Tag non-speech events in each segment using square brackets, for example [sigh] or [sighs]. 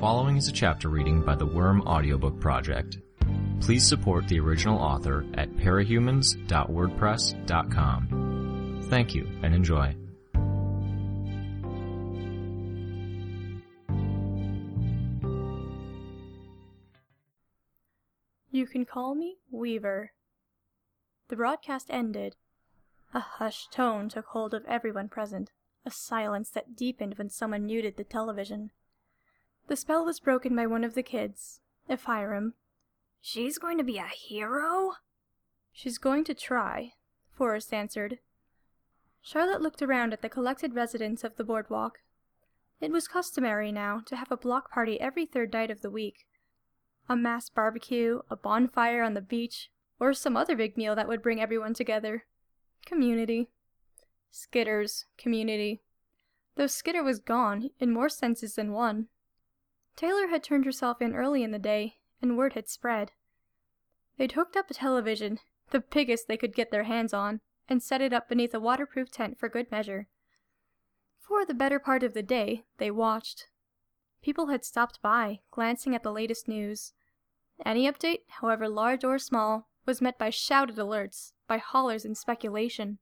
following is a chapter reading by the Worm Audiobook Project. Please support the original author at parahumans.wordpress.com. Thank you and enjoy. You can call me Weaver. The broadcast ended. A hushed tone took hold of everyone present, a silence that deepened when someone muted the television. The spell was broken by one of the kids, Ephraim. She's going to be a hero? She's going to try, Forrest answered. Charlotte looked around at the collected residents of the boardwalk. It was customary now to have a block party every third night of the week. A mass barbecue, a bonfire on the beach, or some other big meal that would bring everyone together. Community. Skitter's community. Though Skitter was gone, in more senses than one. Taylor had turned herself in early in the day, and word had spread. They'd hooked up a television, the biggest they could get their hands on, and set it up beneath a waterproof tent for good measure. For the better part of the day, they watched. People had stopped by, glancing at the latest news. Any update, however large or small, was met by shouted alerts, by hollers and speculation.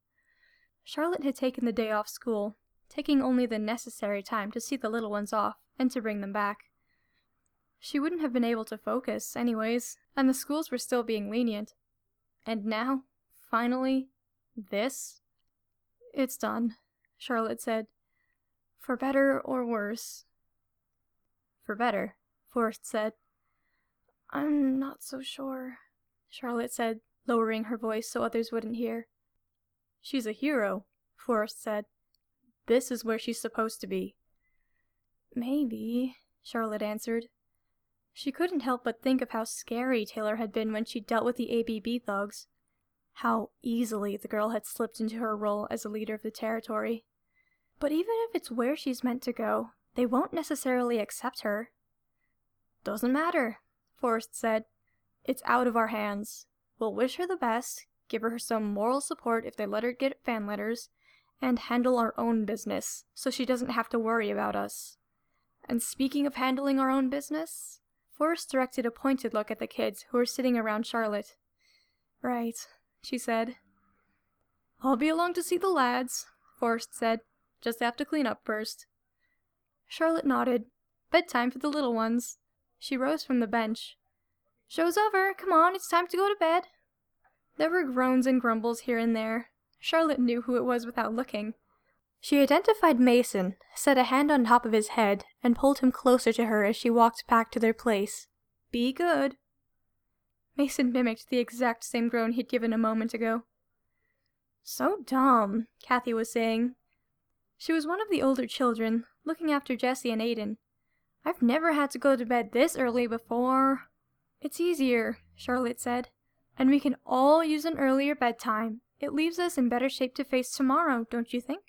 Charlotte had taken the day off school, taking only the necessary time to see the little ones off and to bring them back. She wouldn't have been able to focus, anyways, and the schools were still being lenient. And now, finally, this? It's done, Charlotte said. For better or worse. For better, Forrest said. I'm not so sure, Charlotte said, lowering her voice so others wouldn't hear. She's a hero, Forrest said. This is where she's supposed to be. Maybe, Charlotte answered. She couldn't help but think of how scary Taylor had been when she dealt with the ABB thugs. How easily the girl had slipped into her role as a leader of the territory. But even if it's where she's meant to go, they won't necessarily accept her. Doesn't matter, Forrest said. It's out of our hands. We'll wish her the best, give her some moral support if they let her get fan letters, and handle our own business so she doesn't have to worry about us. And speaking of handling our own business, Forrest directed a pointed look at the kids who were sitting around Charlotte. Right, she said. I'll be along to see the lads, Forrest said. Just have to clean up first. Charlotte nodded. Bedtime for the little ones. She rose from the bench. Show's over. Come on, it's time to go to bed. There were groans and grumbles here and there. Charlotte knew who it was without looking. She identified Mason, set a hand on top of his head, and pulled him closer to her as she walked back to their place. Be good. Mason mimicked the exact same groan he'd given a moment ago. So dumb, Kathy was saying. She was one of the older children, looking after Jessie and Aiden. I've never had to go to bed this early before. It's easier, Charlotte said, and we can all use an earlier bedtime. It leaves us in better shape to face tomorrow, don't you think?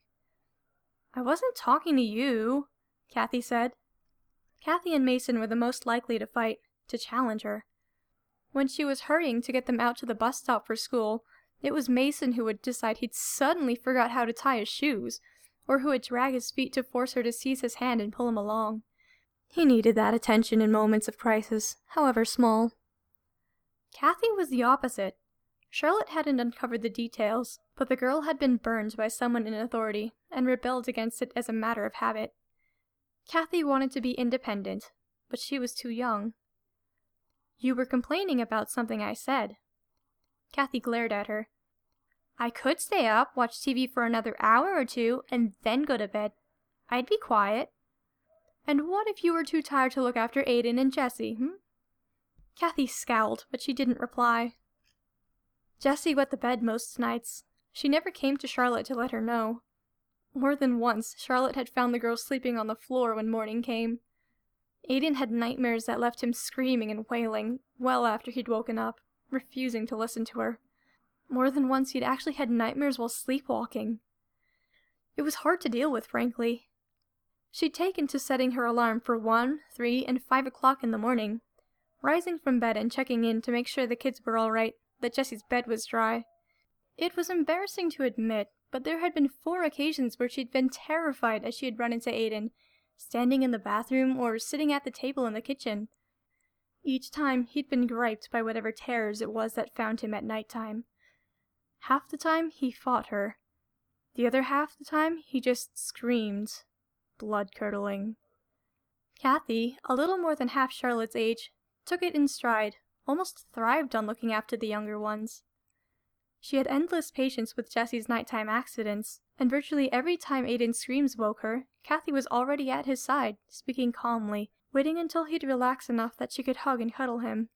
I wasn't talking to you, Kathy said. Kathy and Mason were the most likely to fight, to challenge her. When she was hurrying to get them out to the bus stop for school, it was Mason who would decide he'd suddenly forgot how to tie his shoes, or who would drag his feet to force her to seize his hand and pull him along. He needed that attention in moments of crisis, however small. Kathy was the opposite. Charlotte hadn't uncovered the details, but the girl had been burned by someone in authority and rebelled against it as a matter of habit. Kathy wanted to be independent, but she was too young. You were complaining about something I said. Kathy glared at her. I could stay up, watch TV for another hour or two, and then go to bed. I'd be quiet. And what if you were too tired to look after Aiden and Jessie, hm? Kathy scowled, but she didn't reply. Jessie wet the bed most nights. She never came to Charlotte to let her know. More than once, Charlotte had found the girl sleeping on the floor when morning came. Aiden had nightmares that left him screaming and wailing well after he'd woken up, refusing to listen to her. More than once, he'd actually had nightmares while sleepwalking. It was hard to deal with, frankly. She'd taken to setting her alarm for one, three, and five o'clock in the morning, rising from bed and checking in to make sure the kids were all right that Jessie's bed was dry. It was embarrassing to admit, but there had been four occasions where she'd been terrified as she had run into Aiden, standing in the bathroom, or sitting at the table in the kitchen. Each time he'd been griped by whatever terrors it was that found him at night time. Half the time he fought her. The other half the time he just screamed, blood curdling. Kathy, a little more than half Charlotte's age, took it in stride, almost thrived on looking after the younger ones. She had endless patience with Jessie's nighttime accidents, and virtually every time Aiden's screams woke her, Kathy was already at his side, speaking calmly, waiting until he'd relax enough that she could hug and cuddle him.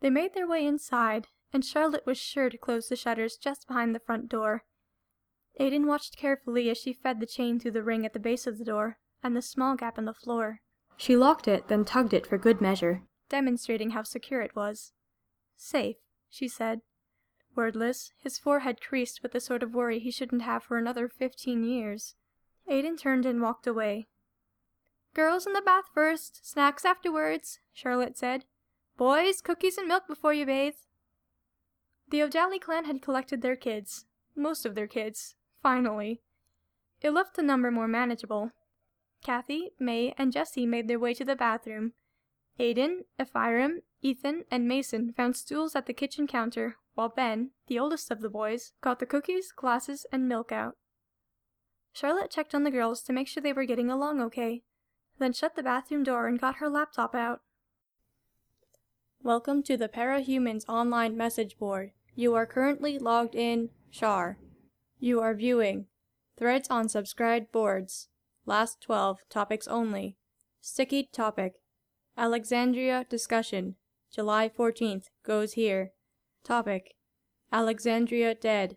They made their way inside, and Charlotte was sure to close the shutters just behind the front door. Aiden watched carefully as she fed the chain through the ring at the base of the door and the small gap in the floor. She locked it, then tugged it for good measure, demonstrating how secure it was. Safe, she said. Wordless, his forehead creased with the sort of worry he shouldn't have for another fifteen years. Aiden turned and walked away. Girls in the bath first, snacks afterwards, Charlotte said. Boys, cookies and milk before you bathe. The O'Daly clan had collected their kids, most of their kids, finally. It left the number more manageable. Kathy, May, and Jessie made their way to the bathroom. Aiden, Ephraim, Ethan, and Mason found stools at the kitchen counter, while Ben, the oldest of the boys, got the cookies, glasses, and milk out. Charlotte checked on the girls to make sure they were getting along okay, then shut the bathroom door and got her laptop out. Welcome to the Parahumans online message board. You are currently logged in Char. You are viewing Threads on subscribed boards. Last 12 topics only. Sticky topic. Alexandria discussion. July 14th goes here. Topic. Alexandria dead.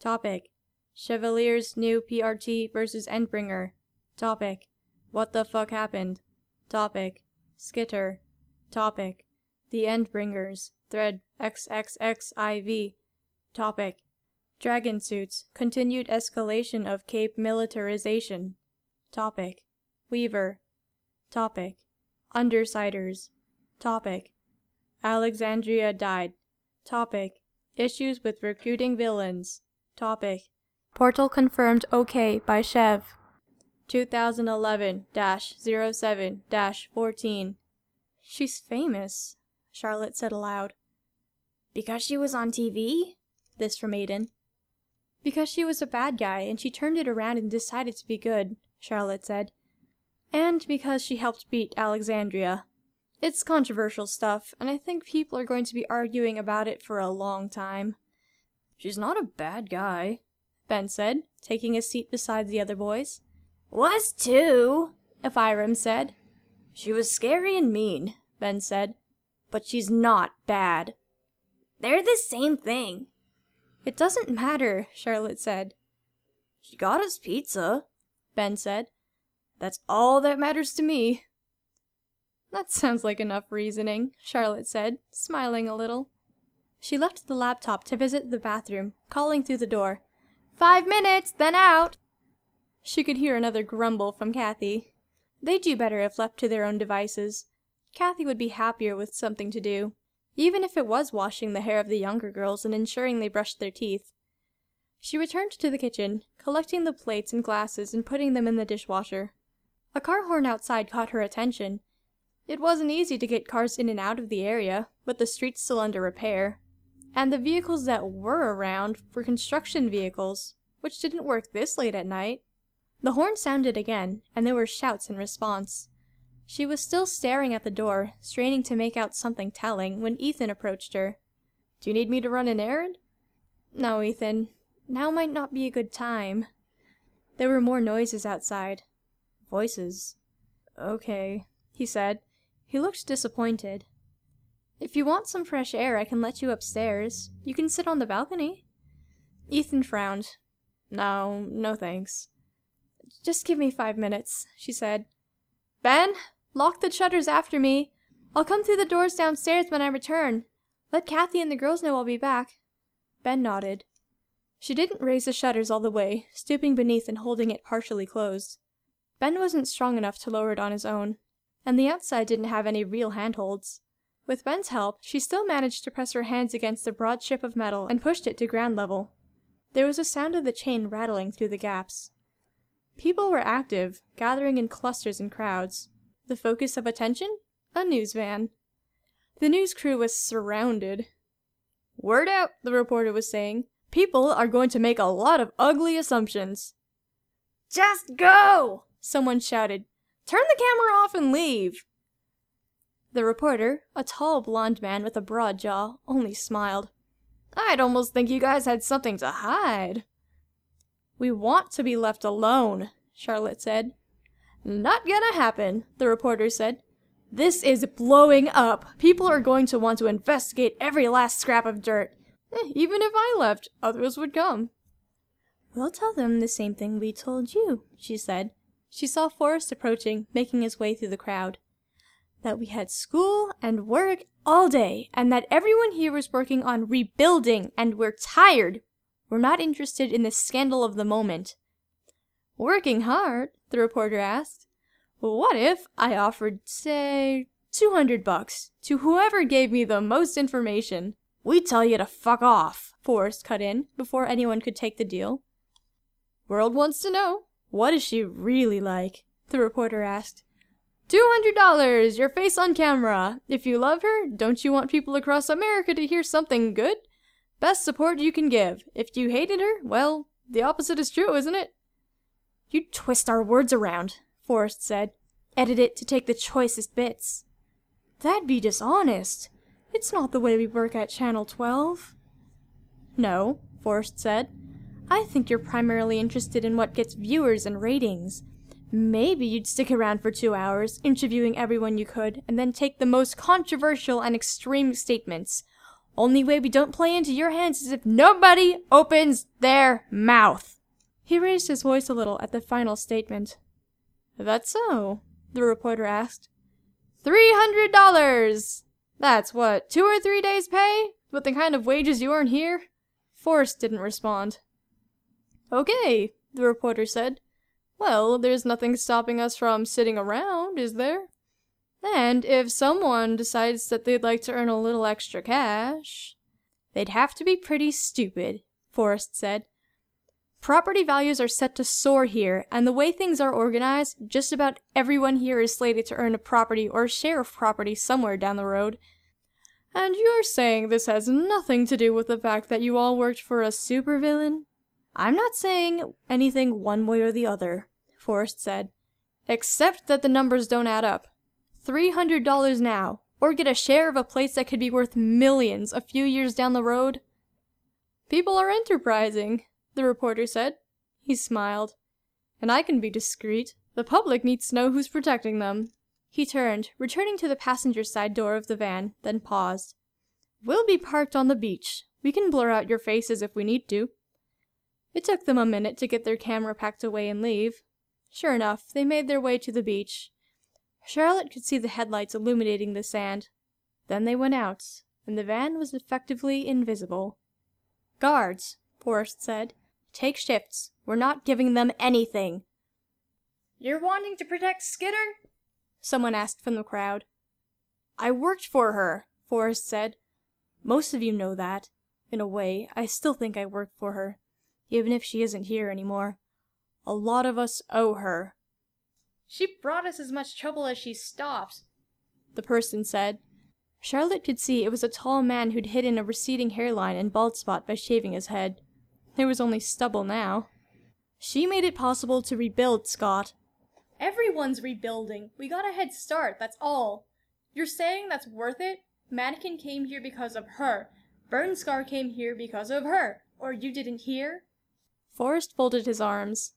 Topic. Chevalier's new PRT versus Endbringer. Topic. What the fuck happened? Topic. Skitter. Topic. The Endbringers. Thread XXXIV. Topic. Dragon suits. Continued escalation of Cape militarization. Topic. Weaver. Topic. Undersiders. Topic. Alexandria died. Topic. Issues with recruiting villains. Topic. Portal confirmed OK by Chev. 2011-07-14. She's famous, Charlotte said aloud. Because she was on TV? This from Aiden. Because she was a bad guy and she turned it around and decided to be good, Charlotte said. And because she helped beat Alexandria. It's controversial stuff, and I think people are going to be arguing about it for a long time. She's not a bad guy, Ben said, taking a seat beside the other boys. Was too, Ephraim said. She was scary and mean, Ben said. But she's not bad. They're the same thing. It doesn't matter, Charlotte said. She got us pizza, Ben said. That's all that matters to me. That sounds like enough reasoning, Charlotte said, smiling a little. She left the laptop to visit the bathroom, calling through the door. Five minutes, then out! She could hear another grumble from Kathy. They'd do better if left to their own devices. Kathy would be happier with something to do, even if it was washing the hair of the younger girls and ensuring they brushed their teeth. She returned to the kitchen, collecting the plates and glasses and putting them in the dishwasher. A car horn outside caught her attention. It wasn't easy to get cars in and out of the area, with the streets still under repair. And the vehicles that were around were construction vehicles, which didn't work this late at night. The horn sounded again, and there were shouts in response. She was still staring at the door, straining to make out something telling, when Ethan approached her. Do you need me to run an errand? No, Ethan. Now might not be a good time. There were more noises outside. Voices. Okay, he said. He looked disappointed. If you want some fresh air, I can let you upstairs. You can sit on the balcony. Ethan frowned. No, no thanks. Just give me five minutes, she said. Ben, lock the shutters after me. I'll come through the doors downstairs when I return. Let Kathy and the girls know I'll be back. Ben nodded. She didn't raise the shutters all the way, stooping beneath and holding it partially closed. Ben wasn't strong enough to lower it on his own, and the outside didn't have any real handholds. With Ben's help, she still managed to press her hands against the broad chip of metal and pushed it to ground level. There was a sound of the chain rattling through the gaps. People were active, gathering in clusters and crowds. The focus of attention? A news van. The news crew was surrounded. Word out, the reporter was saying. People are going to make a lot of ugly assumptions. Just go! Someone shouted. Turn the camera off and leave. The reporter, a tall blond man with a broad jaw, only smiled. I'd almost think you guys had something to hide. We want to be left alone, Charlotte said. Not gonna happen, the reporter said. This is blowing up. People are going to want to investigate every last scrap of dirt. Eh, even if I left, others would come. We'll tell them the same thing we told you, she said. She saw Forrest approaching, making his way through the crowd. That we had school and work all day, and that everyone here was working on rebuilding, and we're tired. We're not interested in the scandal of the moment. Working hard? the reporter asked. What if I offered, say, 200 bucks to whoever gave me the most information? We tell you to fuck off, Forrest cut in before anyone could take the deal. World wants to know, what is she really like? The reporter asked. Two hundred dollars, your face on camera. If you love her, don't you want people across America to hear something good? Best support you can give. If you hated her, well, the opposite is true, isn't it? You twist our words around, Forrest said. Edit it to take the choicest bits. That'd be dishonest. It's not the way we work at Channel 12. No, Forrest said. I think you're primarily interested in what gets viewers and ratings. Maybe you'd stick around for two hours, interviewing everyone you could, and then take the most controversial and extreme statements. Only way we don't play into your hands is if nobody opens their mouth. He raised his voice a little at the final statement. That's so? the reporter asked. Three hundred dollars! That's what, two or three days' pay? With the kind of wages you earn here? Forrest didn't respond. Okay, the reporter said. Well, there's nothing stopping us from sitting around, is there? And if someone decides that they'd like to earn a little extra cash, they'd have to be pretty stupid, Forrest said. Property values are set to soar here, and the way things are organized, just about everyone here is slated to earn a property or a share of property somewhere down the road. And you're saying this has nothing to do with the fact that you all worked for a supervillain? I'm not saying anything one way or the other, Forrest said, except that the numbers don't add up. $300 now, or get a share of a place that could be worth millions a few years down the road. People are enterprising, the reporter said. He smiled. And I can be discreet. The public needs to know who's protecting them. He turned, returning to the passenger side door of the van, then paused. We'll be parked on the beach. We can blur out your faces if we need to. It took them a minute to get their camera packed away and leave. Sure enough, they made their way to the beach. Charlotte could see the headlights illuminating the sand. Then they went out, and the van was effectively invisible. Guards, Forrest said. Take shifts. We're not giving them anything. You're wanting to protect Skitter? Someone asked from the crowd. I worked for her, Forrest said. Most of you know that. In a way, I still think I worked for her, even if she isn't here anymore. A lot of us owe her. She brought us as much trouble as she stopped, the person said. Charlotte could see it was a tall man who'd hidden a receding hairline and bald spot by shaving his head. There was only stubble now. She made it possible to rebuild Scott. Everyone's rebuilding. We got a head start, that's all. You're saying that's worth it? Mannequin came here because of her. Burnscar came here because of her. Or you didn't hear? Forrest folded his arms.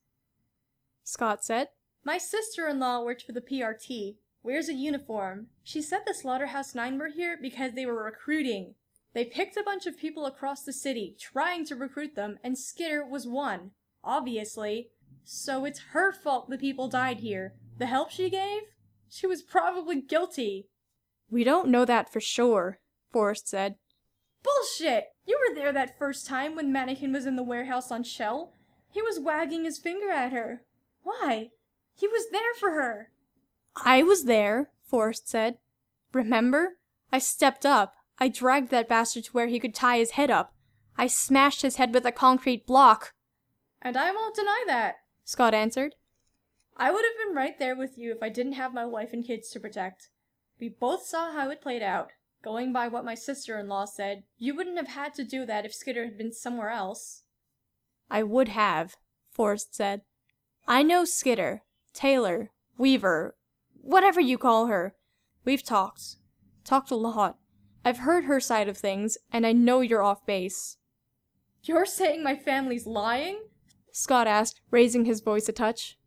Scott said, My sister-in-law worked for the PRT. Wears a uniform. She said the Slaughterhouse Nine were here because they were recruiting. They picked a bunch of people across the city, trying to recruit them, and Skitter was one. Obviously. So it's her fault the people died here. The help she gave? She was probably guilty. We don't know that for sure, Forrest said. Bullshit! You were there that first time when Mannequin was in the warehouse on Shell. He was wagging his finger at her. Why? He was there for her. I was there, Forrest said. Remember? I stepped up. I dragged that bastard to where he could tie his head up. I smashed his head with a concrete block. And I won't deny that, Scott answered. I would have been right there with you if I didn't have my wife and kids to protect. We both saw how it played out. Going by what my sister in law said, you wouldn't have had to do that if Skitter had been somewhere else. I would have, Forrest said. I know Skitter, Taylor, Weaver, whatever you call her. We've talked. Talked a lot. I've heard her side of things, and I know you're off base. You're saying my family's lying? Scott asked, raising his voice a touch.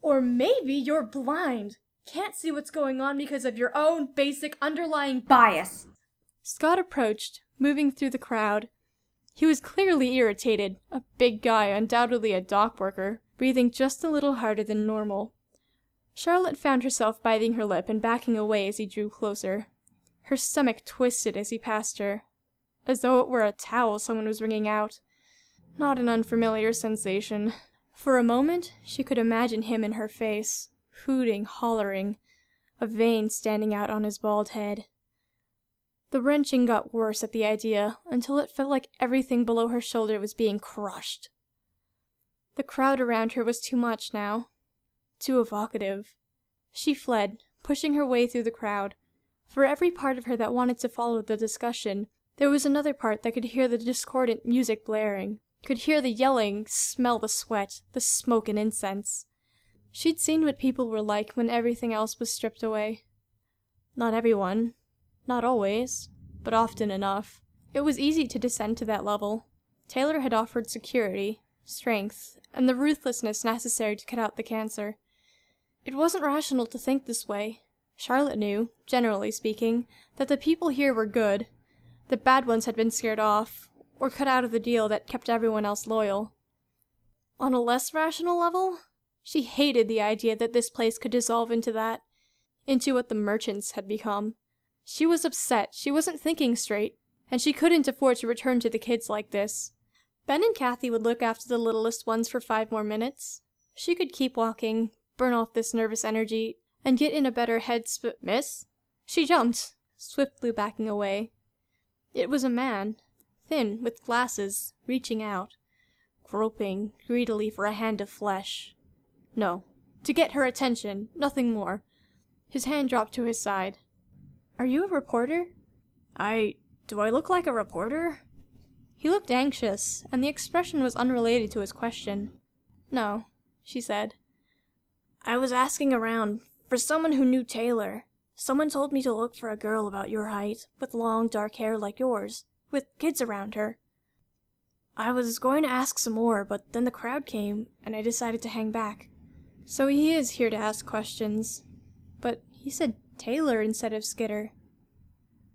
Or maybe you're blind. Can't see what's going on because of your own basic underlying bias. Scott approached, moving through the crowd. He was clearly irritated, a big guy, undoubtedly a dock worker, breathing just a little harder than normal. Charlotte found herself biting her lip and backing away as he drew closer. Her stomach twisted as he passed her, as though it were a towel someone was wringing out. Not an unfamiliar sensation. For a moment, she could imagine him in her face, hooting, hollering, a vein standing out on his bald head. The wrenching got worse at the idea until it felt like everything below her shoulder was being crushed. The crowd around her was too much now, too evocative. She fled, pushing her way through the crowd. For every part of her that wanted to follow the discussion, there was another part that could hear the discordant music blaring, could hear the yelling, smell the sweat, the smoke and incense. She'd seen what people were like when everything else was stripped away. Not everyone, not always, but often enough. It was easy to descend to that level. Taylor had offered security, strength, and the ruthlessness necessary to cut out the cancer. It wasn't rational to think this way. Charlotte knew, generally speaking, that the people here were good. The bad ones had been scared off, or cut out of the deal that kept everyone else loyal. On a less rational level, she hated the idea that this place could dissolve into that, into what the merchants had become. She was upset, she wasn't thinking straight, and she couldn't afford to return to the kids like this. Ben and Kathy would look after the littlest ones for five more minutes. She could keep walking, burn off this nervous energy, and get in a better head sp- Miss? She jumped, swiftly backing away. It was a man, thin, with glasses, reaching out, groping greedily for a hand of flesh. No, to get her attention, nothing more. His hand dropped to his side. Are you a reporter? I. Do I look like a reporter? He looked anxious, and the expression was unrelated to his question. No, she said. I was asking around for someone who knew Taylor. Someone told me to look for a girl about your height, with long dark hair like yours, with kids around her. I was going to ask some more, but then the crowd came, and I decided to hang back. So he is here to ask questions. But he said Taylor instead of Skitter.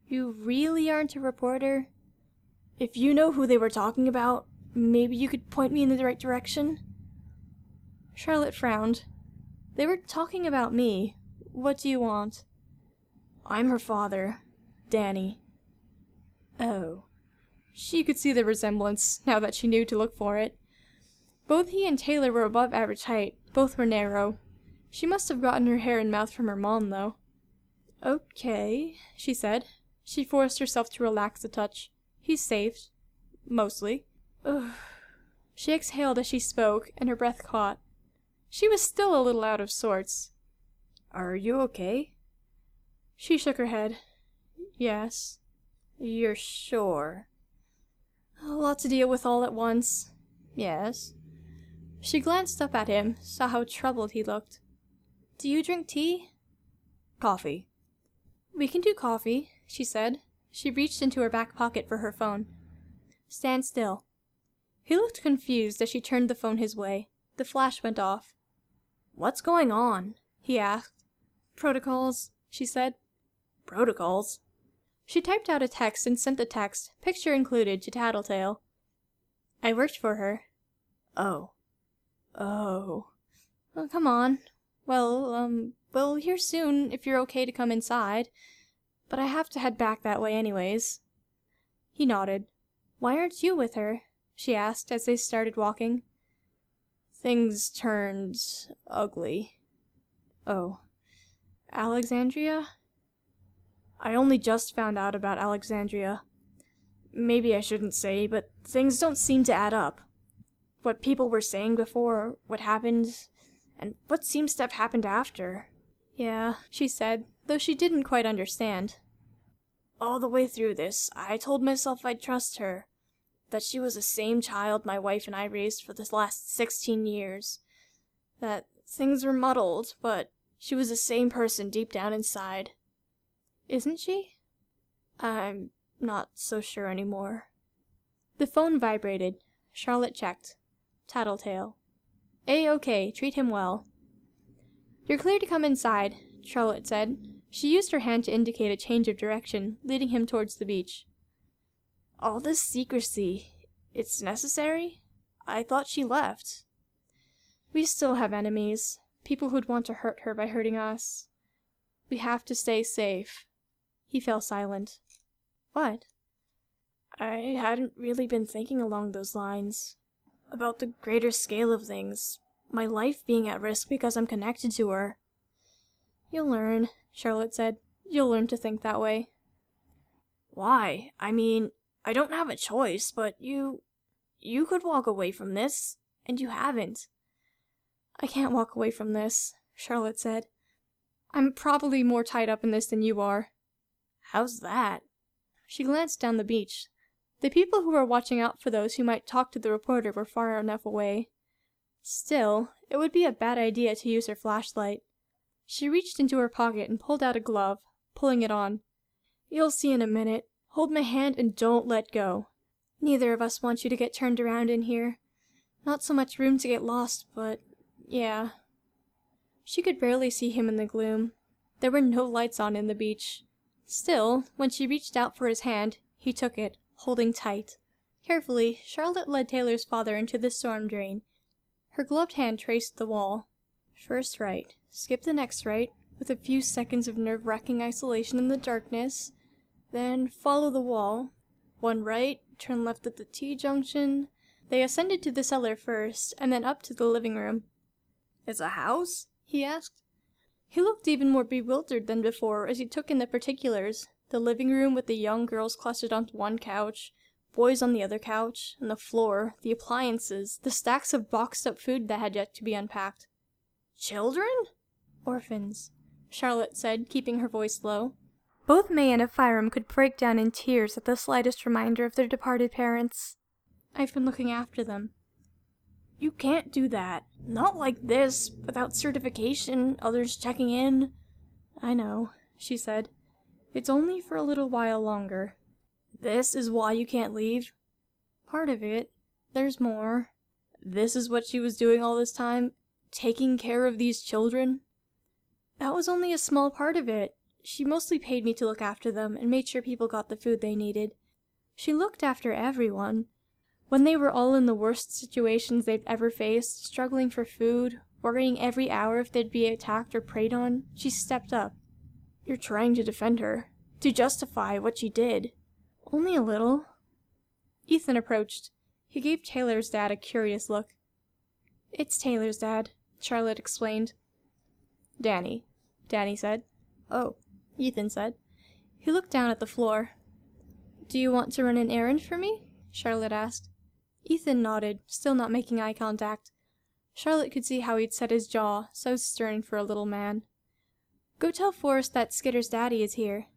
You really aren't a reporter? If you know who they were talking about, maybe you could point me in the right direction? Charlotte frowned. They were talking about me. What do you want? I'm her father, Danny. Oh. She could see the resemblance, now that she knew to look for it. Both he and Taylor were above average height, both were narrow. She must have gotten her hair and mouth from her mom, though. Okay, she said. She forced herself to relax a touch. He's safe. Mostly. Ugh. She exhaled as she spoke, and her breath caught. She was still a little out of sorts. Are you okay? She shook her head. Yes. You're sure? A lot to deal with all at once. Yes. She glanced up at him, saw how troubled he looked. Do you drink tea? Coffee. We can do coffee, she said. She reached into her back pocket for her phone. Stand still. He looked confused as she turned the phone his way. The flash went off. What's going on? he asked. Protocols, she said. Protocols? She typed out a text and sent the text, picture included, to Tattletale. I worked for her. Oh. Oh. oh. Come on. Well, um, we'll hear soon if you're okay to come inside. But I have to head back that way anyways. He nodded. Why aren't you with her? she asked as they started walking. Things turned ugly. Oh. Alexandria? I only just found out about Alexandria. Maybe I shouldn't say, but things don't seem to add up. What people were saying before, what happened, And what seems to have happened after? Yeah, she said, though she didn't quite understand. All the way through this, I told myself I'd trust her, that she was the same child my wife and I raised for the last 16 years, that things were muddled, but she was the same person deep down inside. Isn't she? I'm not so sure anymore. The phone vibrated. Charlotte checked. Tattletale. A-OK, treat him well. You're clear to come inside, Charlotte said. She used her hand to indicate a change of direction, leading him towards the beach. All this secrecy, it's necessary? I thought she left. We still have enemies, people who'd want to hurt her by hurting us. We have to stay safe. He fell silent. What? I hadn't really been thinking along those lines. About the greater scale of things. My life being at risk because I'm connected to her. You'll learn, Charlotte said. You'll learn to think that way. Why? I mean, I don't have a choice, but you. You could walk away from this, and you haven't. I can't walk away from this, Charlotte said. I'm probably more tied up in this than you are. How's that? She glanced down the beach. The people who were watching out for those who might talk to the reporter were far enough away. Still, it would be a bad idea to use her flashlight. She reached into her pocket and pulled out a glove, pulling it on. You'll see in a minute. Hold my hand and don't let go. Neither of us want you to get turned around in here. Not so much room to get lost, but yeah. She could barely see him in the gloom. There were no lights on in the beach. Still, when she reached out for his hand, he took it, holding tight. Carefully, Charlotte led Taylor's father into the storm drain. Her gloved hand traced the wall. First right, skip the next right, with a few seconds of nerve-wracking isolation in the darkness. Then follow the wall. One right, turn left at the T-junction. They ascended to the cellar first, and then up to the living room. It's a house? he asked. He looked even more bewildered than before as he took in the particulars the living room with the young girls clustered onto one couch, boys on the other couch, and the floor, the appliances, the stacks of boxed up food that had yet to be unpacked. Children? Orphans, Charlotte said, keeping her voice low. Both May and Ephraim could break down in tears at the slightest reminder of their departed parents. I've been looking after them. You can't do that. Not like this, without certification, others checking in. I know, she said. It's only for a little while longer. This is why you can't leave? Part of it. There's more. This is what she was doing all this time? Taking care of these children? That was only a small part of it. She mostly paid me to look after them and made sure people got the food they needed. She looked after everyone, when they were all in the worst situations they'd ever faced, struggling for food, worrying every hour if they'd be attacked or preyed on, she stepped up. You're trying to defend her, to justify what she did. Only a little. Ethan approached. He gave Taylor's dad a curious look. It's Taylor's dad, Charlotte explained. Danny, Danny said. Oh, Ethan said. He looked down at the floor. Do you want to run an errand for me? Charlotte asked. Ethan nodded, still not making eye contact. Charlotte could see how he'd set his jaw, so stern for a little man. Go tell Forrest that Skitter's daddy is here.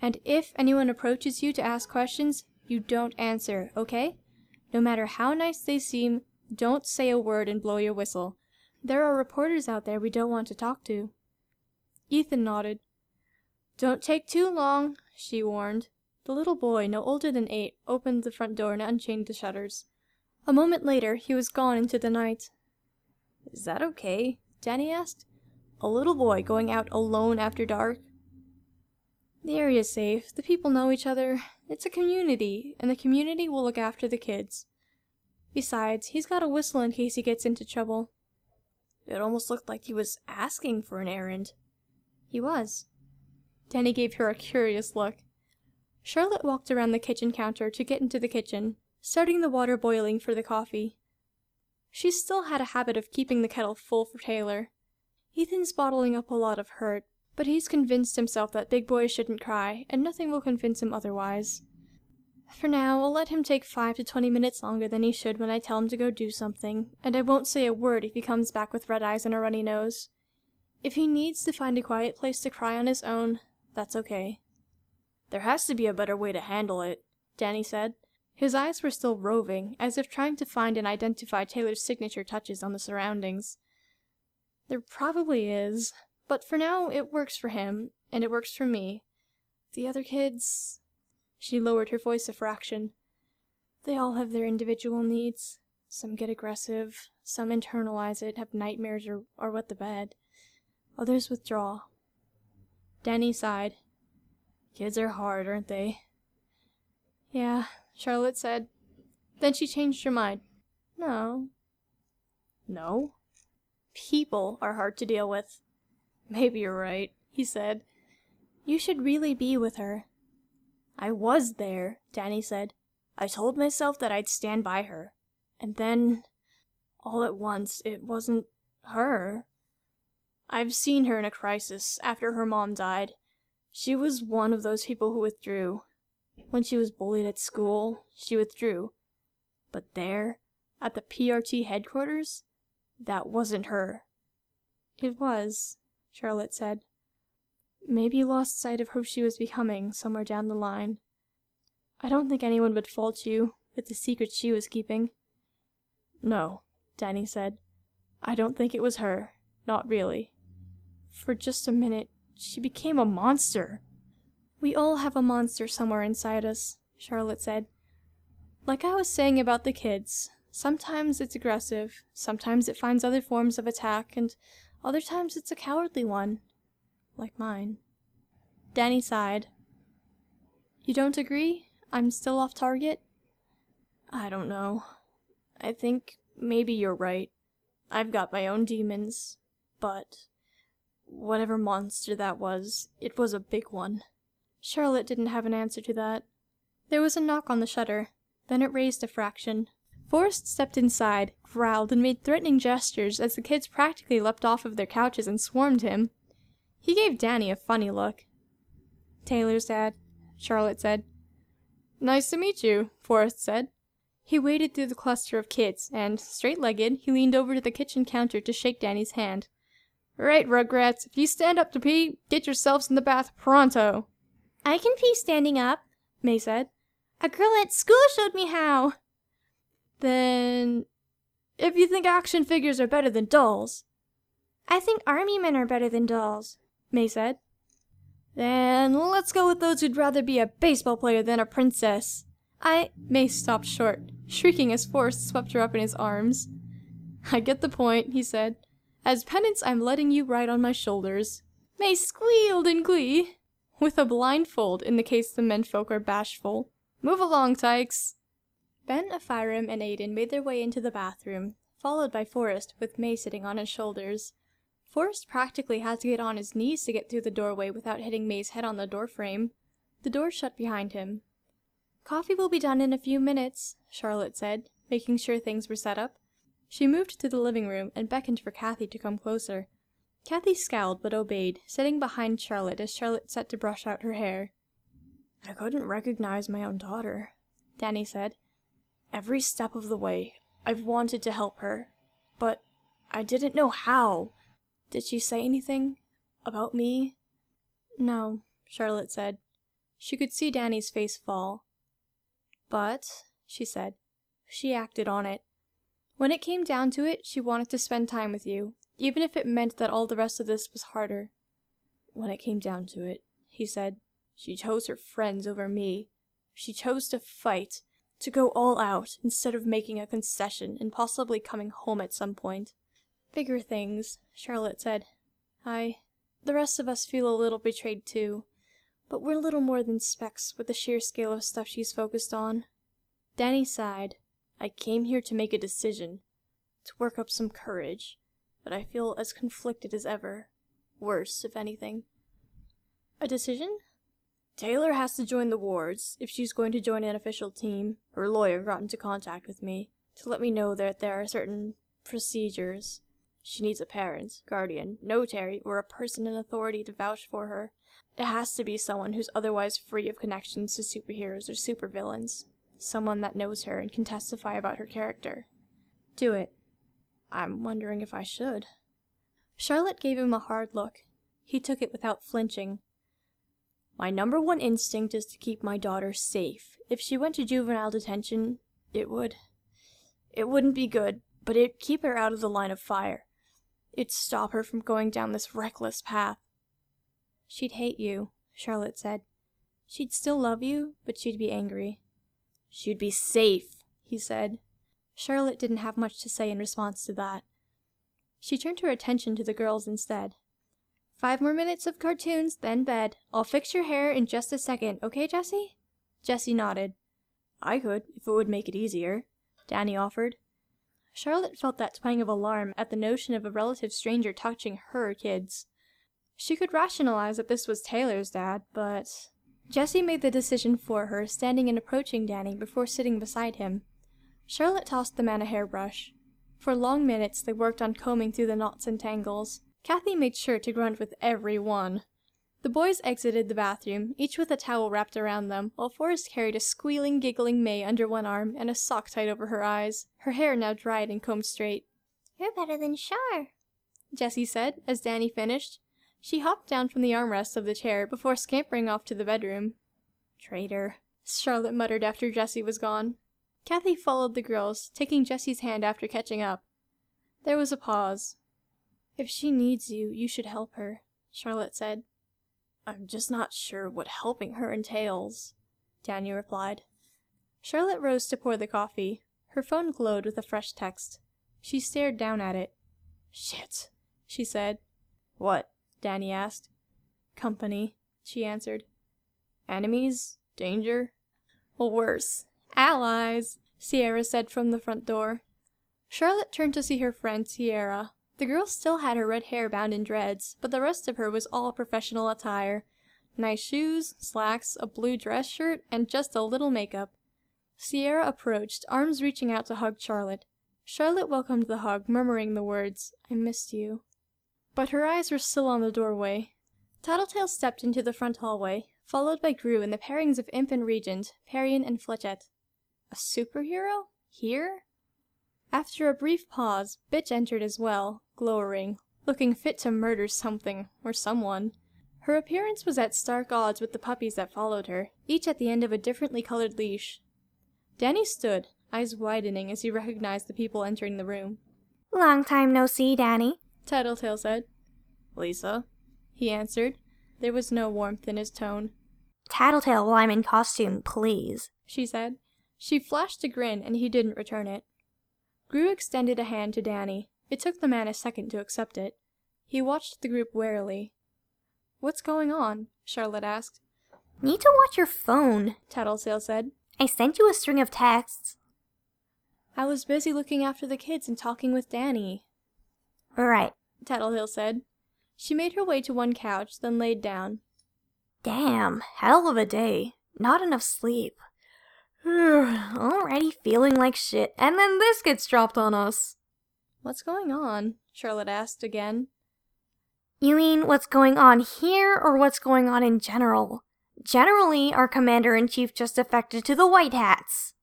And if anyone approaches you to ask questions, you don't answer, okay? No matter how nice they seem, don't say a word and blow your whistle. There are reporters out there we don't want to talk to. Ethan nodded. Don't take too long, she warned. The little boy, no older than eight, opened the front door and unchained the shutters. A moment later, he was gone into the night. Is that okay? Danny asked. A little boy going out alone after dark? The area's safe. The people know each other. It's a community, and the community will look after the kids. Besides, he's got a whistle in case he gets into trouble. It almost looked like he was asking for an errand. He was. Danny gave her a curious look. Charlotte walked around the kitchen counter to get into the kitchen, starting the water boiling for the coffee. She still had a habit of keeping the kettle full for Taylor. Ethan's bottling up a lot of hurt, but he's convinced himself that big boys shouldn't cry, and nothing will convince him otherwise. For now, I'll let him take five to twenty minutes longer than he should when I tell him to go do something, and I won't say a word if he comes back with red eyes and a runny nose. If he needs to find a quiet place to cry on his own, that's okay. There has to be a better way to handle it, Danny said. His eyes were still roving, as if trying to find and identify Taylor's signature touches on the surroundings. There probably is, but for now it works for him, and it works for me. The other kids. She lowered her voice a fraction. They all have their individual needs. Some get aggressive, some internalize it, have nightmares, or, or wet the bed. Others withdraw. Danny sighed. Kids are hard, aren't they? Yeah, Charlotte said. Then she changed her mind. No. No? People are hard to deal with. Maybe you're right, he said. You should really be with her. I was there, Danny said. I told myself that I'd stand by her. And then, all at once, it wasn't her. I've seen her in a crisis after her mom died. She was one of those people who withdrew. When she was bullied at school, she withdrew. But there, at the PRT headquarters, that wasn't her. It was, Charlotte said. Maybe lost sight of who she was becoming somewhere down the line. I don't think anyone would fault you with the secret she was keeping. No, Danny said. I don't think it was her. Not really. For just a minute, she became a monster. We all have a monster somewhere inside us, Charlotte said. Like I was saying about the kids, sometimes it's aggressive, sometimes it finds other forms of attack, and other times it's a cowardly one. Like mine. Danny sighed. You don't agree? I'm still off target? I don't know. I think maybe you're right. I've got my own demons, but whatever monster that was, it was a big one. Charlotte didn't have an answer to that. There was a knock on the shutter. Then it raised a fraction. Forrest stepped inside, growled, and made threatening gestures as the kids practically leapt off of their couches and swarmed him. He gave Danny a funny look. Taylor's dad, Charlotte said. Nice to meet you, Forrest said. He waded through the cluster of kids, and, straight legged, he leaned over to the kitchen counter to shake Danny's hand. Right, Rugrats, if you stand up to pee, get yourselves in the bath pronto. I can pee standing up, May said. A girl at school showed me how. Then, if you think action figures are better than dolls. I think army men are better than dolls, May said. Then let's go with those who'd rather be a baseball player than a princess. I. May stopped short, shrieking as Forrest swept her up in his arms. I get the point, he said. As penance, I'm letting you ride on my shoulders. May squealed in glee. With a blindfold, in the case the menfolk are bashful. Move along, tykes. Ben, Ephraim, and Aiden made their way into the bathroom, followed by Forrest, with May sitting on his shoulders. Forrest practically had to get on his knees to get through the doorway without hitting May's head on the doorframe. The door shut behind him. Coffee will be done in a few minutes, Charlotte said, making sure things were set up. She moved to the living room and beckoned for Kathy to come closer. Kathy scowled but obeyed, sitting behind Charlotte as Charlotte set to brush out her hair. I couldn't recognize my own daughter, Danny said. Every step of the way, I've wanted to help her, but I didn't know how. Did she say anything about me? No, Charlotte said. She could see Danny's face fall. But, she said, she acted on it. When it came down to it, she wanted to spend time with you, even if it meant that all the rest of this was harder. When it came down to it, he said, she chose her friends over me. She chose to fight, to go all out, instead of making a concession and possibly coming home at some point. Bigger things, Charlotte said. I. The rest of us feel a little betrayed too, but we're little more than specks with the sheer scale of stuff she's focused on. Danny sighed. I came here to make a decision, to work up some courage, but I feel as conflicted as ever. Worse, if anything. A decision? Taylor has to join the wards if she's going to join an official team. Her lawyer got into contact with me to let me know that there are certain procedures She needs a parent, guardian, notary, or a person in authority to vouch for her. It has to be someone who's otherwise free of connections to superheroes or supervillains. Someone that knows her and can testify about her character. Do it. I'm wondering if I should. Charlotte gave him a hard look. He took it without flinching. My number one instinct is to keep my daughter safe. If she went to juvenile detention, it would. It wouldn't be good, but it'd keep her out of the line of fire. It'd stop her from going down this reckless path. She'd hate you, Charlotte said. She'd still love you, but she'd be angry. She'd be safe, he said. Charlotte didn't have much to say in response to that. She turned her attention to the girls instead. Five more minutes of cartoons, then bed. I'll fix your hair in just a second, okay, Jesse? Jesse nodded. I could, if it would make it easier, Danny offered. Charlotte felt that twang of alarm at the notion of a relative stranger touching her kids. She could rationalize that this was Taylor's dad, but. Jesse made the decision for her, standing and approaching Danny before sitting beside him. Charlotte tossed the man a hairbrush. For long minutes they worked on combing through the knots and tangles. Kathy made sure to grunt with every one. The boys exited the bathroom, each with a towel wrapped around them, while Forrest carried a squealing, giggling May under one arm and a sock tied over her eyes, her hair now dried and combed straight. You're better than Char, Jessie said, as Danny finished. She hopped down from the armrest of the chair before scampering off to the bedroom. Traitor, Charlotte muttered after Jessie was gone. Kathy followed the girls, taking Jessie's hand after catching up. There was a pause. If she needs you, you should help her, Charlotte said. I'm just not sure what helping her entails, Danny replied. Charlotte rose to pour the coffee. Her phone glowed with a fresh text. She stared down at it. Shit, she said. What? Danny asked. Company, she answered. Enemies? Danger? Well, worse. Allies, Sierra said from the front door. Charlotte turned to see her friend Sierra, the girl still had her red hair bound in dreads, but the rest of her was all professional attire. Nice shoes, slacks, a blue dress shirt, and just a little makeup. Sierra approached, arms reaching out to hug Charlotte. Charlotte welcomed the hug, murmuring the words, I missed you. But her eyes were still on the doorway. Tattletale stepped into the front hallway, followed by Grue and the pairings of Imp and Regent, Parian and Flechette. A superhero? Here? After a brief pause, Bitch entered as well, glowering, looking fit to murder something or someone. Her appearance was at stark odds with the puppies that followed her, each at the end of a differently colored leash. Danny stood, eyes widening as he recognized the people entering the room. Long time no see, Danny, Tattletale said. Lisa, he answered. There was no warmth in his tone. Tattletale while I'm in costume, please, she said. She flashed a grin and he didn't return it. Grue extended a hand to Danny. It took the man a second to accept it. He watched the group warily. What's going on? Charlotte asked. Need to watch your phone, Tattletale said. I sent you a string of texts. I was busy looking after the kids and talking with Danny. Right, Tattletale said. She made her way to one couch, then laid down. Damn, hell of a day. Not enough sleep. [sighs] Already feeling like shit, and then this gets dropped on us. What's going on? Charlotte asked again. You mean what's going on here, or what's going on in general? Generally, our commander in chief just affected to the White Hats.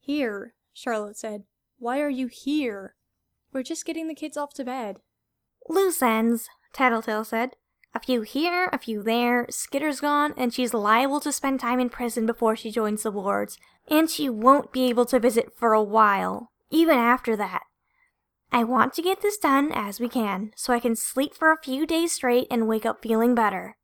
Here, Charlotte said. Why are you here? We're just getting the kids off to bed. Loose ends, Tattletale said. A few here, a few there, Skitter's gone, and she's liable to spend time in prison before she joins the wards, and she won't be able to visit for a while, even after that. I want to get this done as we can, so I can sleep for a few days straight and wake up feeling better.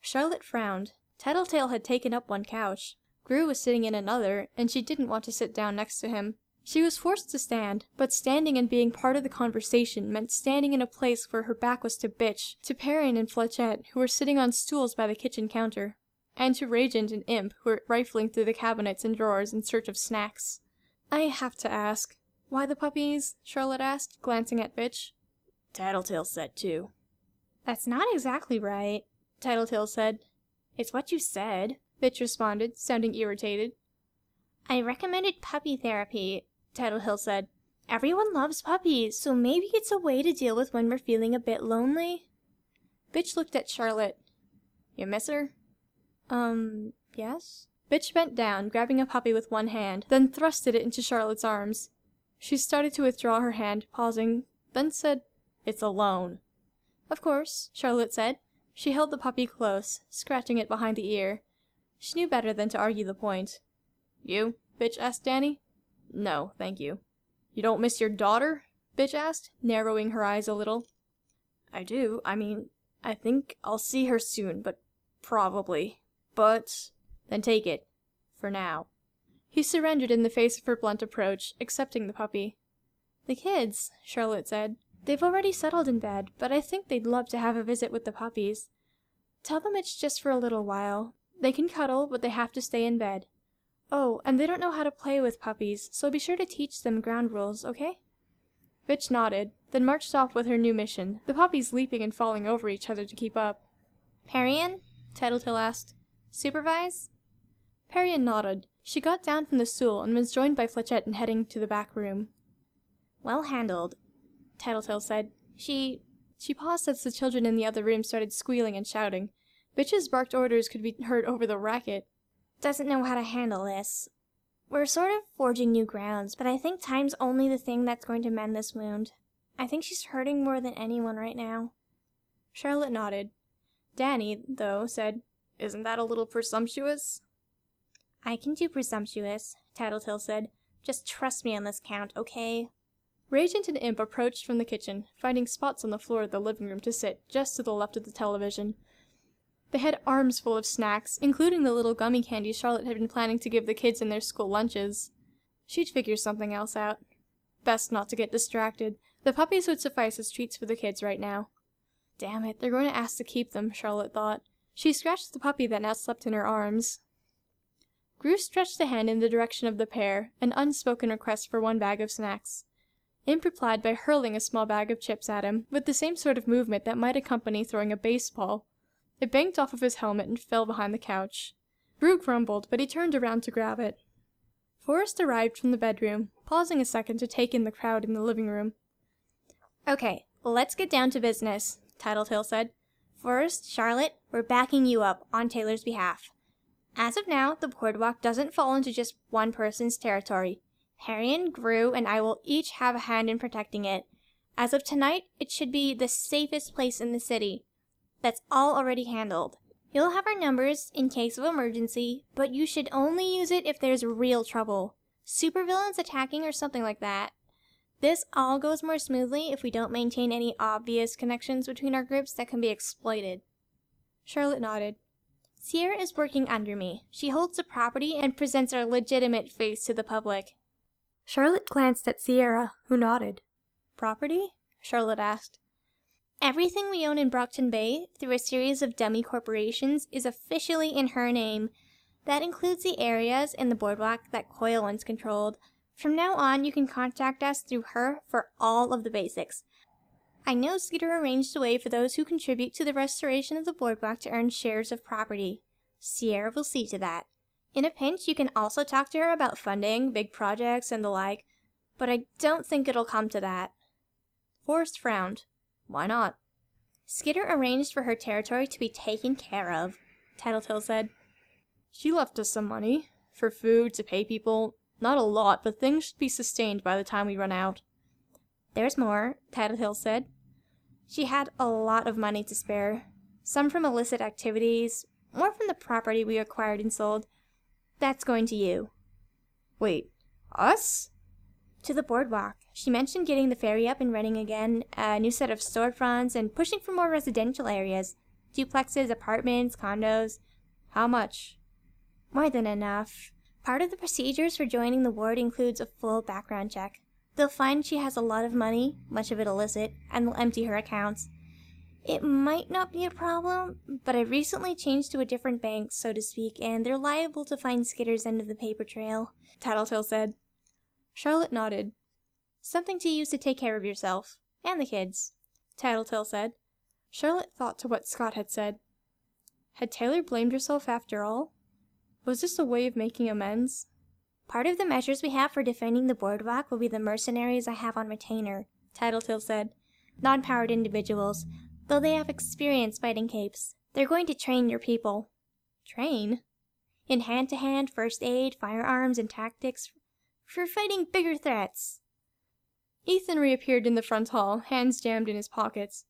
Charlotte frowned. Tattletale had taken up one couch. Grue was sitting in another, and she didn't want to sit down next to him. She was forced to stand, but standing and being part of the conversation meant standing in a place where her back was to Bitch, to Parian and Flechette, who were sitting on stools by the kitchen counter, and to Regent and Imp, who were rifling through the cabinets and drawers in search of snacks. I have to ask, why the puppies? Charlotte asked, glancing at Bitch. Tattletale said too. That's not exactly right, Tattletale said. It's what you said, Bitch responded, sounding irritated. I recommended puppy therapy, Tattletale said. Everyone loves puppies, so maybe it's a way to deal with when we're feeling a bit lonely. Bitch looked at Charlotte. You miss her? Um, yes? Bitch bent down, grabbing a puppy with one hand, then thrusted it into Charlotte's arms. She started to withdraw her hand, pausing, then said, It's alone. Of course, Charlotte said. She held the puppy close, scratching it behind the ear. She knew better than to argue the point. You? Bitch asked Danny. No, thank you. You don't miss your daughter? Bitch asked, narrowing her eyes a little. I do. I mean, I think I'll see her soon, but probably. But then take it. For now. He surrendered in the face of her blunt approach, accepting the puppy. The kids, Charlotte said. They've already settled in bed, but I think they'd love to have a visit with the puppies. Tell them it's just for a little while. They can cuddle, but they have to stay in bed. Oh, and they don't know how to play with puppies, so be sure to teach them ground rules, okay? Bitch nodded, then marched off with her new mission, the puppies leaping and falling over each other to keep up. Parian? Tattletale asked. Supervise? Parian nodded. She got down from the stool and was joined by Flechette in heading to the back room. Well handled, Tattletale said. She. She paused as the children in the other room started squealing and shouting. Bitch's barked orders could be heard over the racket doesn't know how to handle this. We're sort of forging new grounds, but I think time's only the thing that's going to mend this wound. I think she's hurting more than anyone right now. Charlotte nodded. Danny, though, said, Isn't that a little presumptuous? I can do presumptuous, Tattletale said. Just trust me on this count, okay? Regent and Imp approached from the kitchen, finding spots on the floor of the living room to sit just to the left of the television. They had arms full of snacks, including the little gummy candies Charlotte had been planning to give the kids in their school lunches. She'd figure something else out. Best not to get distracted. The puppies would suffice as treats for the kids right now. Damn it, they're going to ask to keep them, Charlotte thought. She scratched the puppy that now slept in her arms. Grue stretched a hand in the direction of the pair, an unspoken request for one bag of snacks. Imp replied by hurling a small bag of chips at him, with the same sort of movement that might accompany throwing a baseball, it banked off of his helmet and fell behind the couch. Grue grumbled, but he turned around to grab it. Forrest arrived from the bedroom, pausing a second to take in the crowd in the living room. Okay, let's get down to business, Tattletale said. First, Charlotte, we're backing you up on Taylor's behalf. As of now, the boardwalk doesn't fall into just one person's territory. Parian, Grue, and I will each have a hand in protecting it. As of tonight, it should be the safest place in the city. That's all already handled. You'll have our numbers in case of emergency, but you should only use it if there's real trouble. Supervillains attacking or something like that. This all goes more smoothly if we don't maintain any obvious connections between our groups that can be exploited. Charlotte nodded. Sierra is working under me. She holds the property and presents our legitimate face to the public. Charlotte glanced at Sierra, who nodded. Property? Charlotte asked. Everything we own in Brockton Bay, through a series of dummy corporations, is officially in her name. That includes the areas in the boardwalk that Coil once controlled. From now on, you can contact us through her for all of the basics. I know Skitter arranged a way for those who contribute to the restoration of the boardwalk to earn shares of property. Sierra will see to that. In a pinch, you can also talk to her about funding, big projects, and the like, but I don't think it'll come to that. Forrest frowned. Why not? Skitter arranged for her territory to be taken care of, Tattletale said. She left us some money. For food, to pay people. Not a lot, but things should be sustained by the time we run out. There's more, Tattletale said. She had a lot of money to spare. Some from illicit activities, more from the property we acquired and sold. That's going to you. Wait, us? To the boardwalk. She mentioned getting the ferry up and running again, a new set of storefronts, and pushing for more residential areas. Duplexes, apartments, condos. How much? More than enough. Part of the procedures for joining the ward includes a full background check. They'll find she has a lot of money, much of it illicit, and will empty her accounts. It might not be a problem, but I recently changed to a different bank, so to speak, and they're liable to find Skitter's end of the paper trail, Tattletale said. Charlotte nodded. Something to use to take care of yourself. And the kids, Tattletale said. Charlotte thought to what Scott had said. Had Taylor blamed herself after all? Was this a way of making amends? Part of the measures we have for defending the boardwalk will be the mercenaries I have on retainer, Tattletale said. Non powered individuals, though they have experience fighting capes. They're going to train your people. Train? In hand to hand, first aid, firearms, and tactics for fighting bigger threats. Ethan reappeared in the front hall, hands jammed in his pockets.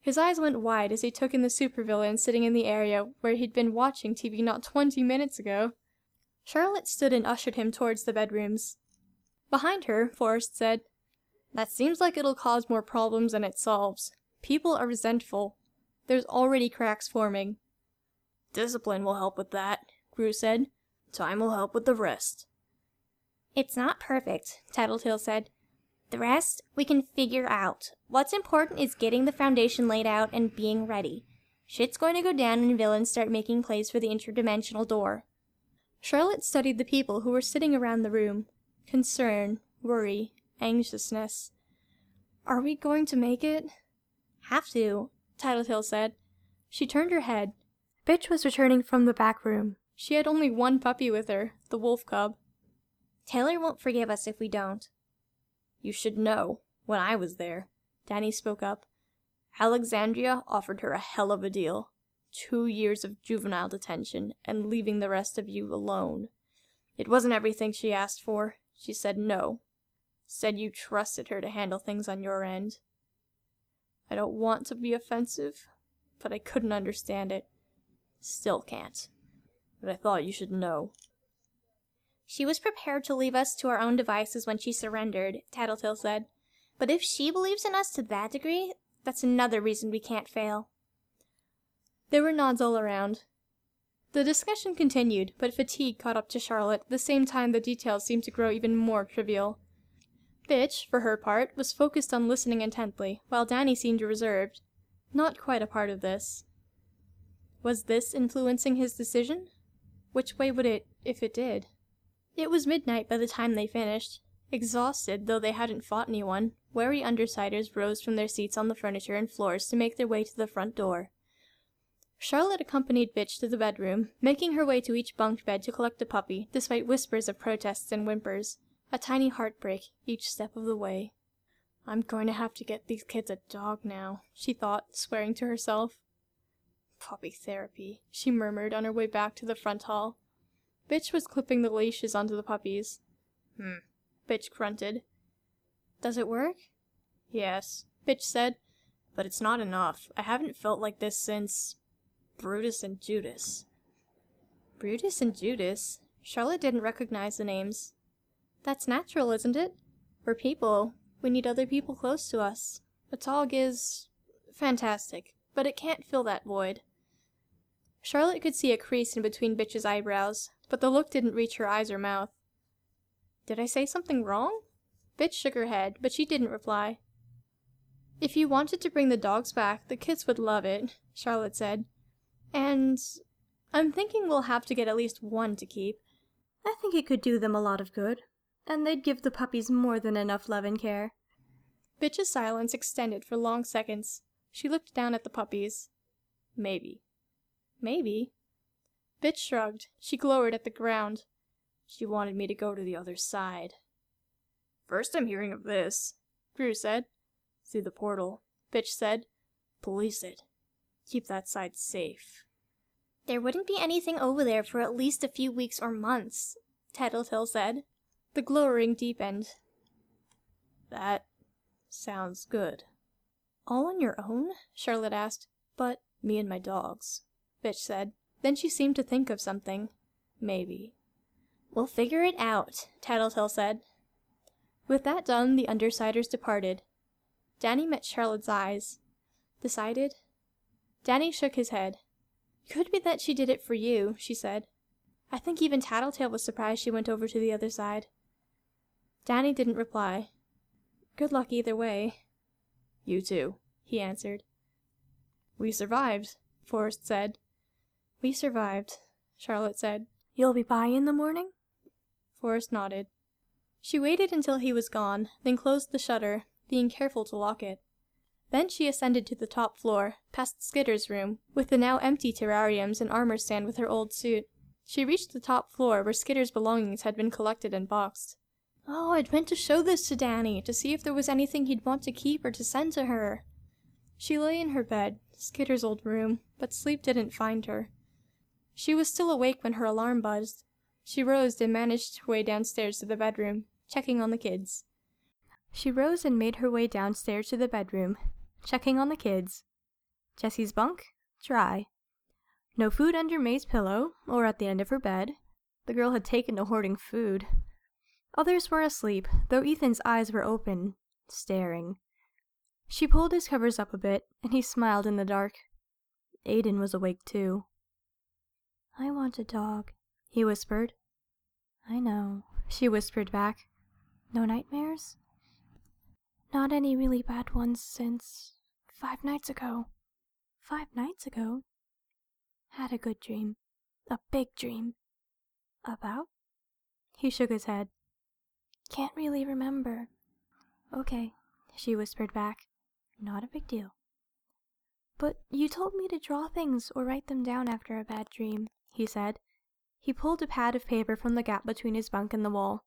His eyes went wide as he took in the supervillain sitting in the area where he'd been watching TV not twenty minutes ago. Charlotte stood and ushered him towards the bedrooms. Behind her, Forrest said, That seems like it'll cause more problems than it solves. People are resentful. There's already cracks forming. Discipline will help with that, Grue said. Time will help with the rest. It's not perfect, Tattletale said. The rest we can figure out. What's important is getting the foundation laid out and being ready. Shit's going to go down when villains start making plays for the interdimensional door. Charlotte studied the people who were sitting around the room. Concern, worry, anxiousness. Are we going to make it? Have to, Tattletale said. She turned her head. Bitch was returning from the back room. She had only one puppy with her, the wolf cub. Taylor won't forgive us if we don't. You should know, when I was there, Danny spoke up. Alexandria offered her a hell of a deal. Two years of juvenile detention and leaving the rest of you alone. It wasn't everything she asked for. She said no. Said you trusted her to handle things on your end. I don't want to be offensive, but I couldn't understand it. Still can't. But I thought you should know. She was prepared to leave us to our own devices when she surrendered, Tattletale said. But if she believes in us to that degree, that's another reason we can't fail. There were nods all around. The discussion continued, but fatigue caught up to Charlotte the same time the details seemed to grow even more trivial. Bitch, for her part, was focused on listening intently, while Danny seemed reserved. Not quite a part of this. Was this influencing his decision? Which way would it, if it did? It was midnight by the time they finished. Exhausted, though they hadn't fought anyone, wary undersiders rose from their seats on the furniture and floors to make their way to the front door. Charlotte accompanied Bitch to the bedroom, making her way to each bunk bed to collect a puppy, despite whispers of protests and whimpers. A tiny heartbreak each step of the way. I'm going to have to get these kids a dog now, she thought, swearing to herself. Puppy therapy, she murmured on her way back to the front hall. Bitch was clipping the leashes onto the puppies. Hmm. Bitch grunted. Does it work? Yes, Bitch said. But it's not enough. I haven't felt like this since. Brutus and Judas. Brutus and Judas? Charlotte didn't recognize the names. That's natural, isn't it? We're people. We need other people close to us. A dog is. fantastic, but it can't fill that void. Charlotte could see a crease in between Bitch's eyebrows, but the look didn't reach her eyes or mouth. Did I say something wrong? Bitch shook her head, but she didn't reply. If you wanted to bring the dogs back, the kids would love it, Charlotte said. And I'm thinking we'll have to get at least one to keep. I think it could do them a lot of good, and they'd give the puppies more than enough love and care. Bitch's silence extended for long seconds. She looked down at the puppies. Maybe. Maybe. Bitch shrugged. She glowered at the ground. She wanted me to go to the other side. First I'm hearing of this, Grue said. Through the portal, Bitch said. Police it. Keep that side safe. There wouldn't be anything over there for at least a few weeks or months, Tattletale said. The glowering deepened. That sounds good. All on your own? Charlotte asked. But me and my dogs, Bitch said. Then she seemed to think of something. Maybe. We'll figure it out, Tattletale said. With that done, the Undersiders departed. Danny met Charlotte's eyes. Decided? Danny shook his head. Could be that she did it for you, she said. I think even Tattletale was surprised she went over to the other side. Danny didn't reply. Good luck either way. You too, he answered. We survived, Forrest said. We survived, Charlotte said. You'll be by in the morning? Forrest nodded. She waited until he was gone, then closed the shutter, being careful to lock it. Then she ascended to the top floor, past Skitter's room, with the now empty terrariums and armor stand with her old suit. She reached the top floor where Skitter's belongings had been collected and boxed. Oh, I'd meant to show this to Danny to see if there was anything he'd want to keep or to send to her. She lay in her bed, Skitter's old room, but sleep didn't find her. She was still awake when her alarm buzzed. She rose and managed her way downstairs to the bedroom, checking on the kids. She rose and made her way downstairs to the bedroom, checking on the kids. Jessie's bunk? Dry. No food under May's pillow, or at the end of her bed. The girl had taken to hoarding food. Others were asleep, though Ethan's eyes were open, staring. She pulled his covers up a bit, and he smiled in the dark. Aiden was awake too. I want a dog, he whispered. I know, she whispered back. No nightmares? Not any really bad ones since five nights ago. Five nights ago? Had a good dream. A big dream. About? He shook his head. Can't really remember. Okay, she whispered back. Not a big deal. But you told me to draw things or write them down after a bad dream, he said. He pulled a pad of paper from the gap between his bunk and the wall.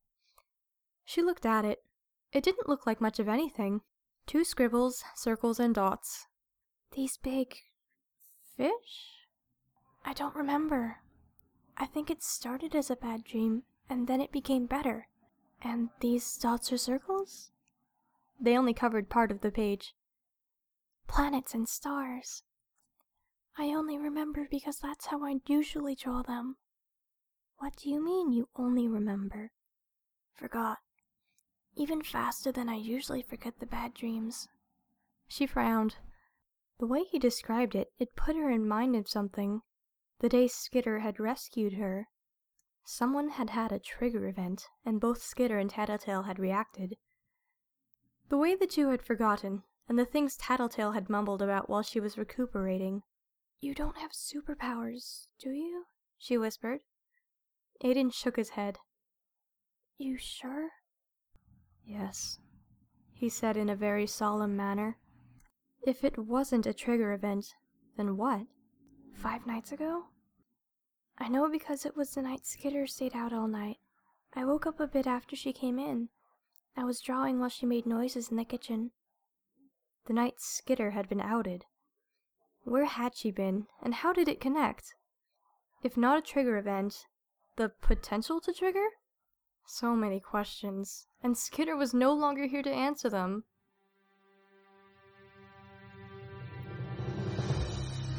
She looked at it. It didn't look like much of anything. Two scribbles, circles, and dots. These big fish? I don't remember. I think it started as a bad dream, and then it became better. And these dots are circles? They only covered part of the page planets and stars. I only remember because that's how I usually draw them. What do you mean you only remember? Forgot. Even faster than I usually forget the bad dreams. She frowned. The way he described it, it put her in mind of something. The day Skitter had rescued her. Someone had had a trigger event, and both Skitter and Tattletale had reacted. The way the two had forgotten, and the things Tattletale had mumbled about while she was recuperating. You don't have superpowers, do you? she whispered. Aiden shook his head. You sure? Yes, he said in a very solemn manner. If it wasn't a trigger event, then what? Five nights ago? I know because it was the night Skitter stayed out all night. I woke up a bit after she came in. I was drawing while she made noises in the kitchen. The night Skitter had been outed. Where had she been, and how did it connect? If not a trigger event, the potential to trigger? So many questions, and Skitter was no longer here to answer them.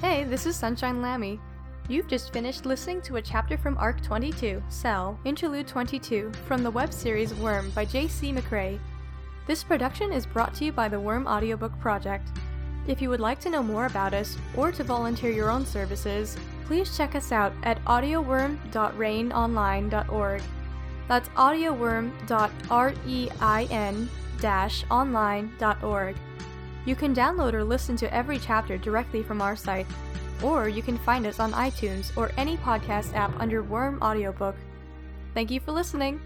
Hey, this is Sunshine Lammy. You've just finished listening to a chapter from Arc 22, Cell, Interlude 22, from the web series Worm by J.C. McCrae. This production is brought to you by the Worm Audiobook Project. If you would like to know more about us or to volunteer your own services, please check us out at audioworm.rein-online.org. That's audioworm.rein-online.org. You can download or listen to every chapter directly from our site, or you can find us on iTunes or any podcast app under Worm Audiobook. Thank you for listening.